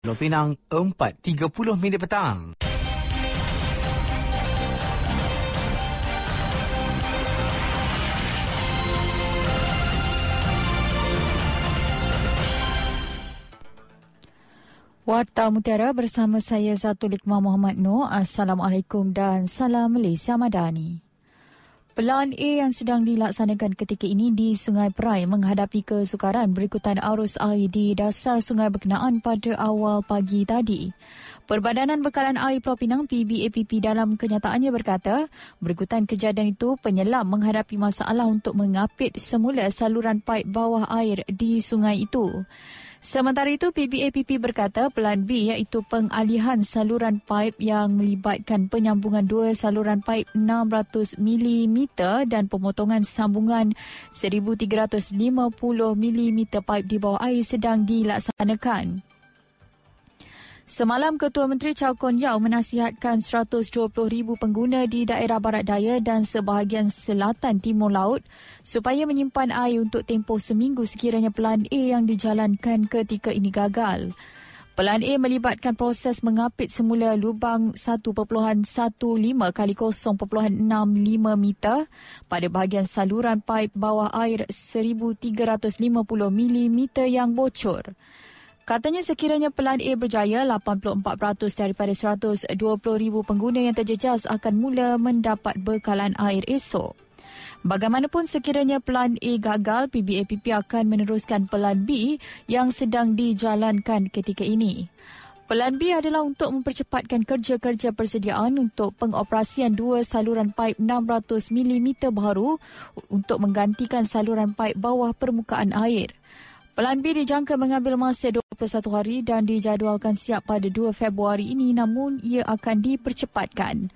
Pulau Pinang 4.30 minit petang. Warta Mutiara bersama saya Zatul Iqmah Muhammad Noor. Assalamualaikum dan salam Malaysia Madani. Pelan A yang sedang dilaksanakan ketika ini di Sungai Perai menghadapi kesukaran berikutan arus air di dasar sungai berkenaan pada awal pagi tadi. Perbadanan Bekalan Air Pulau Pinang PBAPP dalam kenyataannya berkata, berikutan kejadian itu penyelam menghadapi masalah untuk mengapit semula saluran paip bawah air di sungai itu. Sementara itu, PBAPP berkata pelan B iaitu pengalihan saluran paip yang melibatkan penyambungan dua saluran paip 600 mm dan pemotongan sambungan 1350 mm paip di bawah air sedang dilaksanakan. Semalam Ketua Menteri Chow Kon Yao menasihatkan 120,000 pengguna di daerah barat daya dan sebahagian selatan timur laut supaya menyimpan air untuk tempoh seminggu sekiranya pelan A yang dijalankan ketika ini gagal. Pelan A melibatkan proses mengapit semula lubang 1.15 kali 0.65 meter pada bahagian saluran paip bawah air 1350 mm yang bocor. Katanya sekiranya pelan A berjaya, 84% daripada 120,000 pengguna yang terjejas akan mula mendapat bekalan air esok. Bagaimanapun sekiranya pelan A gagal, PBAPP akan meneruskan pelan B yang sedang dijalankan ketika ini. Pelan B adalah untuk mempercepatkan kerja-kerja persediaan untuk pengoperasian dua saluran paip 600 mm baru untuk menggantikan saluran paip bawah permukaan air. Pelan B dijangka mengambil masa 21 hari dan dijadualkan siap pada 2 Februari ini namun ia akan dipercepatkan.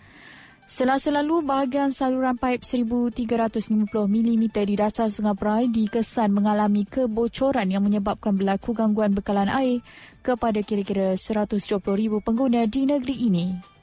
Selasa lalu, bahagian saluran paip 1350 mm di dasar Sungai Perai dikesan mengalami kebocoran yang menyebabkan berlaku gangguan bekalan air kepada kira-kira 120,000 pengguna di negeri ini.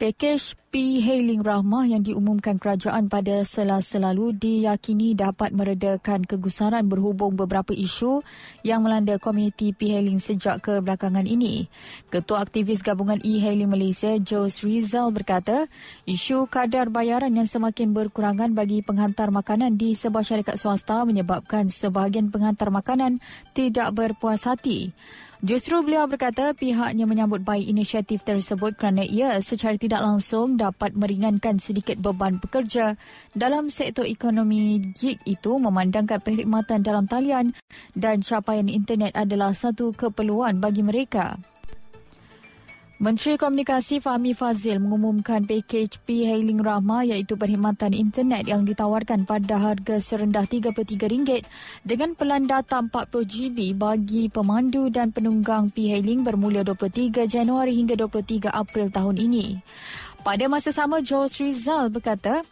Pakej P-Hailing Rahmah yang diumumkan kerajaan pada selasa lalu diyakini dapat meredakan kegusaran berhubung beberapa isu yang melanda komuniti P-Hailing sejak kebelakangan ini. Ketua Aktivis Gabungan E-Hailing Malaysia, Jos Rizal berkata, isu kadar bayaran yang semakin berkurangan bagi penghantar makanan di sebuah syarikat swasta menyebabkan sebahagian penghantar makanan tidak berpuas hati. Justru beliau berkata pihaknya menyambut baik inisiatif tersebut kerana ia secara tidak langsung dapat meringankan sedikit beban pekerja dalam sektor ekonomi gig itu memandangkan perkhidmatan dalam talian dan capaian internet adalah satu keperluan bagi mereka. Menteri Komunikasi Fahmi Fazil mengumumkan pakej P-Hailing Rahma iaitu perkhidmatan internet yang ditawarkan pada harga serendah RM33 dengan pelan data 40GB bagi pemandu dan penunggang P-Hailing bermula 23 Januari hingga 23 April tahun ini. Pada masa sama, Jos Rizal berkata,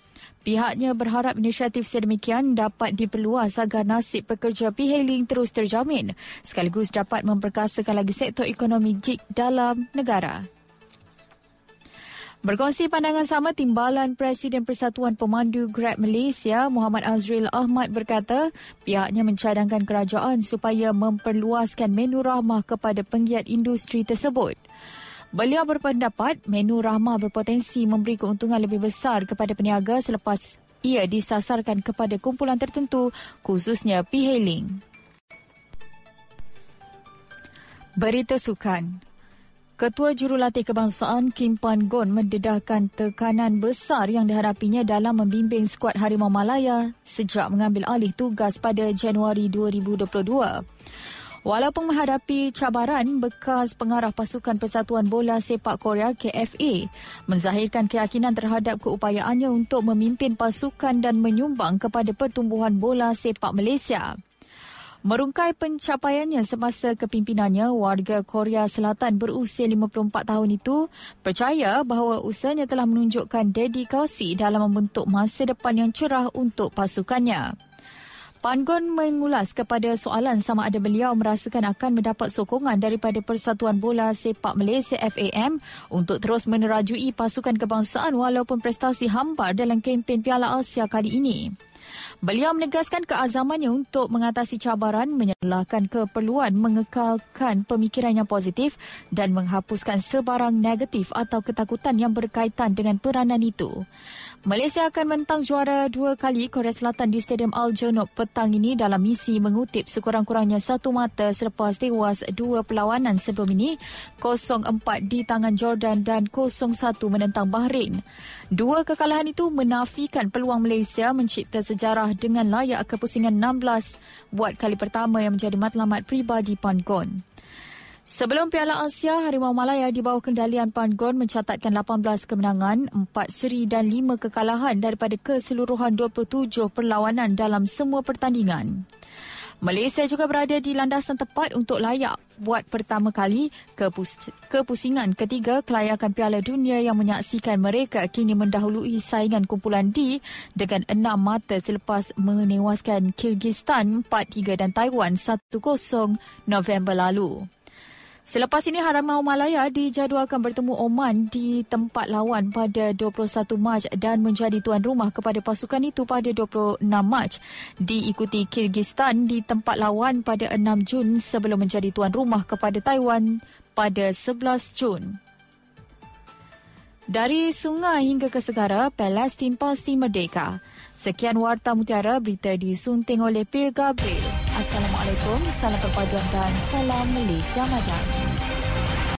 Pihaknya berharap inisiatif sedemikian dapat diperluas agar nasib pekerja P-Hailing terus terjamin sekaligus dapat memperkasakan lagi sektor ekonomi JIK dalam negara. Berkongsi pandangan sama, Timbalan Presiden Persatuan Pemandu Grab Malaysia, Muhammad Azril Ahmad berkata pihaknya mencadangkan kerajaan supaya memperluaskan menu rahmah kepada penggiat industri tersebut. Beliau berpendapat menu rahmah berpotensi memberi keuntungan lebih besar kepada peniaga selepas ia disasarkan kepada kumpulan tertentu khususnya P-Hailing. Berita Sukan Ketua Jurulatih Kebangsaan Kim Pan Gon mendedahkan tekanan besar yang dihadapinya dalam membimbing skuad Harimau Malaya sejak mengambil alih tugas pada Januari 2022. Walaupun menghadapi cabaran, bekas pengarah pasukan Persatuan Bola Sepak Korea KFA menzahirkan keyakinan terhadap keupayaannya untuk memimpin pasukan dan menyumbang kepada pertumbuhan bola sepak Malaysia. Merungkai pencapaiannya semasa kepimpinannya, warga Korea Selatan berusia 54 tahun itu percaya bahawa usahanya telah menunjukkan dedikasi dalam membentuk masa depan yang cerah untuk pasukannya. Pangon mengulas kepada soalan sama ada beliau merasakan akan mendapat sokongan daripada Persatuan Bola Sepak Malaysia FAM untuk terus menerajui pasukan kebangsaan walaupun prestasi hambar dalam kempen Piala Asia kali ini. Beliau menegaskan keazamannya untuk mengatasi cabaran menyalahkan keperluan mengekalkan pemikiran yang positif dan menghapuskan sebarang negatif atau ketakutan yang berkaitan dengan peranan itu. Malaysia akan mentang juara dua kali Korea Selatan di Stadium Al Junub petang ini dalam misi mengutip sekurang-kurangnya satu mata selepas tewas dua perlawanan sebelum ini 0-4 di tangan Jordan dan 0-1 menentang Bahrain. Dua kekalahan itu menafikan peluang Malaysia mencipta sejarah dengan layak ke pusingan 16 buat kali pertama yang menjadi matlamat peribadi Pangon. Sebelum Piala Asia, Harimau Malaya di bawah kendalian Pangon mencatatkan 18 kemenangan, 4 seri dan 5 kekalahan daripada keseluruhan 27 perlawanan dalam semua pertandingan. Malaysia juga berada di landasan tepat untuk layak buat pertama kali kepus- kepusingan ketiga kelayakan Piala Dunia yang menyaksikan mereka kini mendahului saingan kumpulan D dengan enam mata selepas menewaskan Kyrgyzstan 4-3 dan Taiwan 1-0 November lalu. Selepas ini Harimau Malaya dijadualkan bertemu Oman di tempat lawan pada 21 Mac dan menjadi tuan rumah kepada pasukan itu pada 26 Mac. Diikuti Kyrgyzstan di tempat lawan pada 6 Jun sebelum menjadi tuan rumah kepada Taiwan pada 11 Jun. Dari sungai hingga ke segara, Palestin pasti merdeka. Sekian Warta Mutiara, berita disunting oleh Pil Gabriel. Assalamualaikum, salam perpaduan dan salam Malaysia Madang.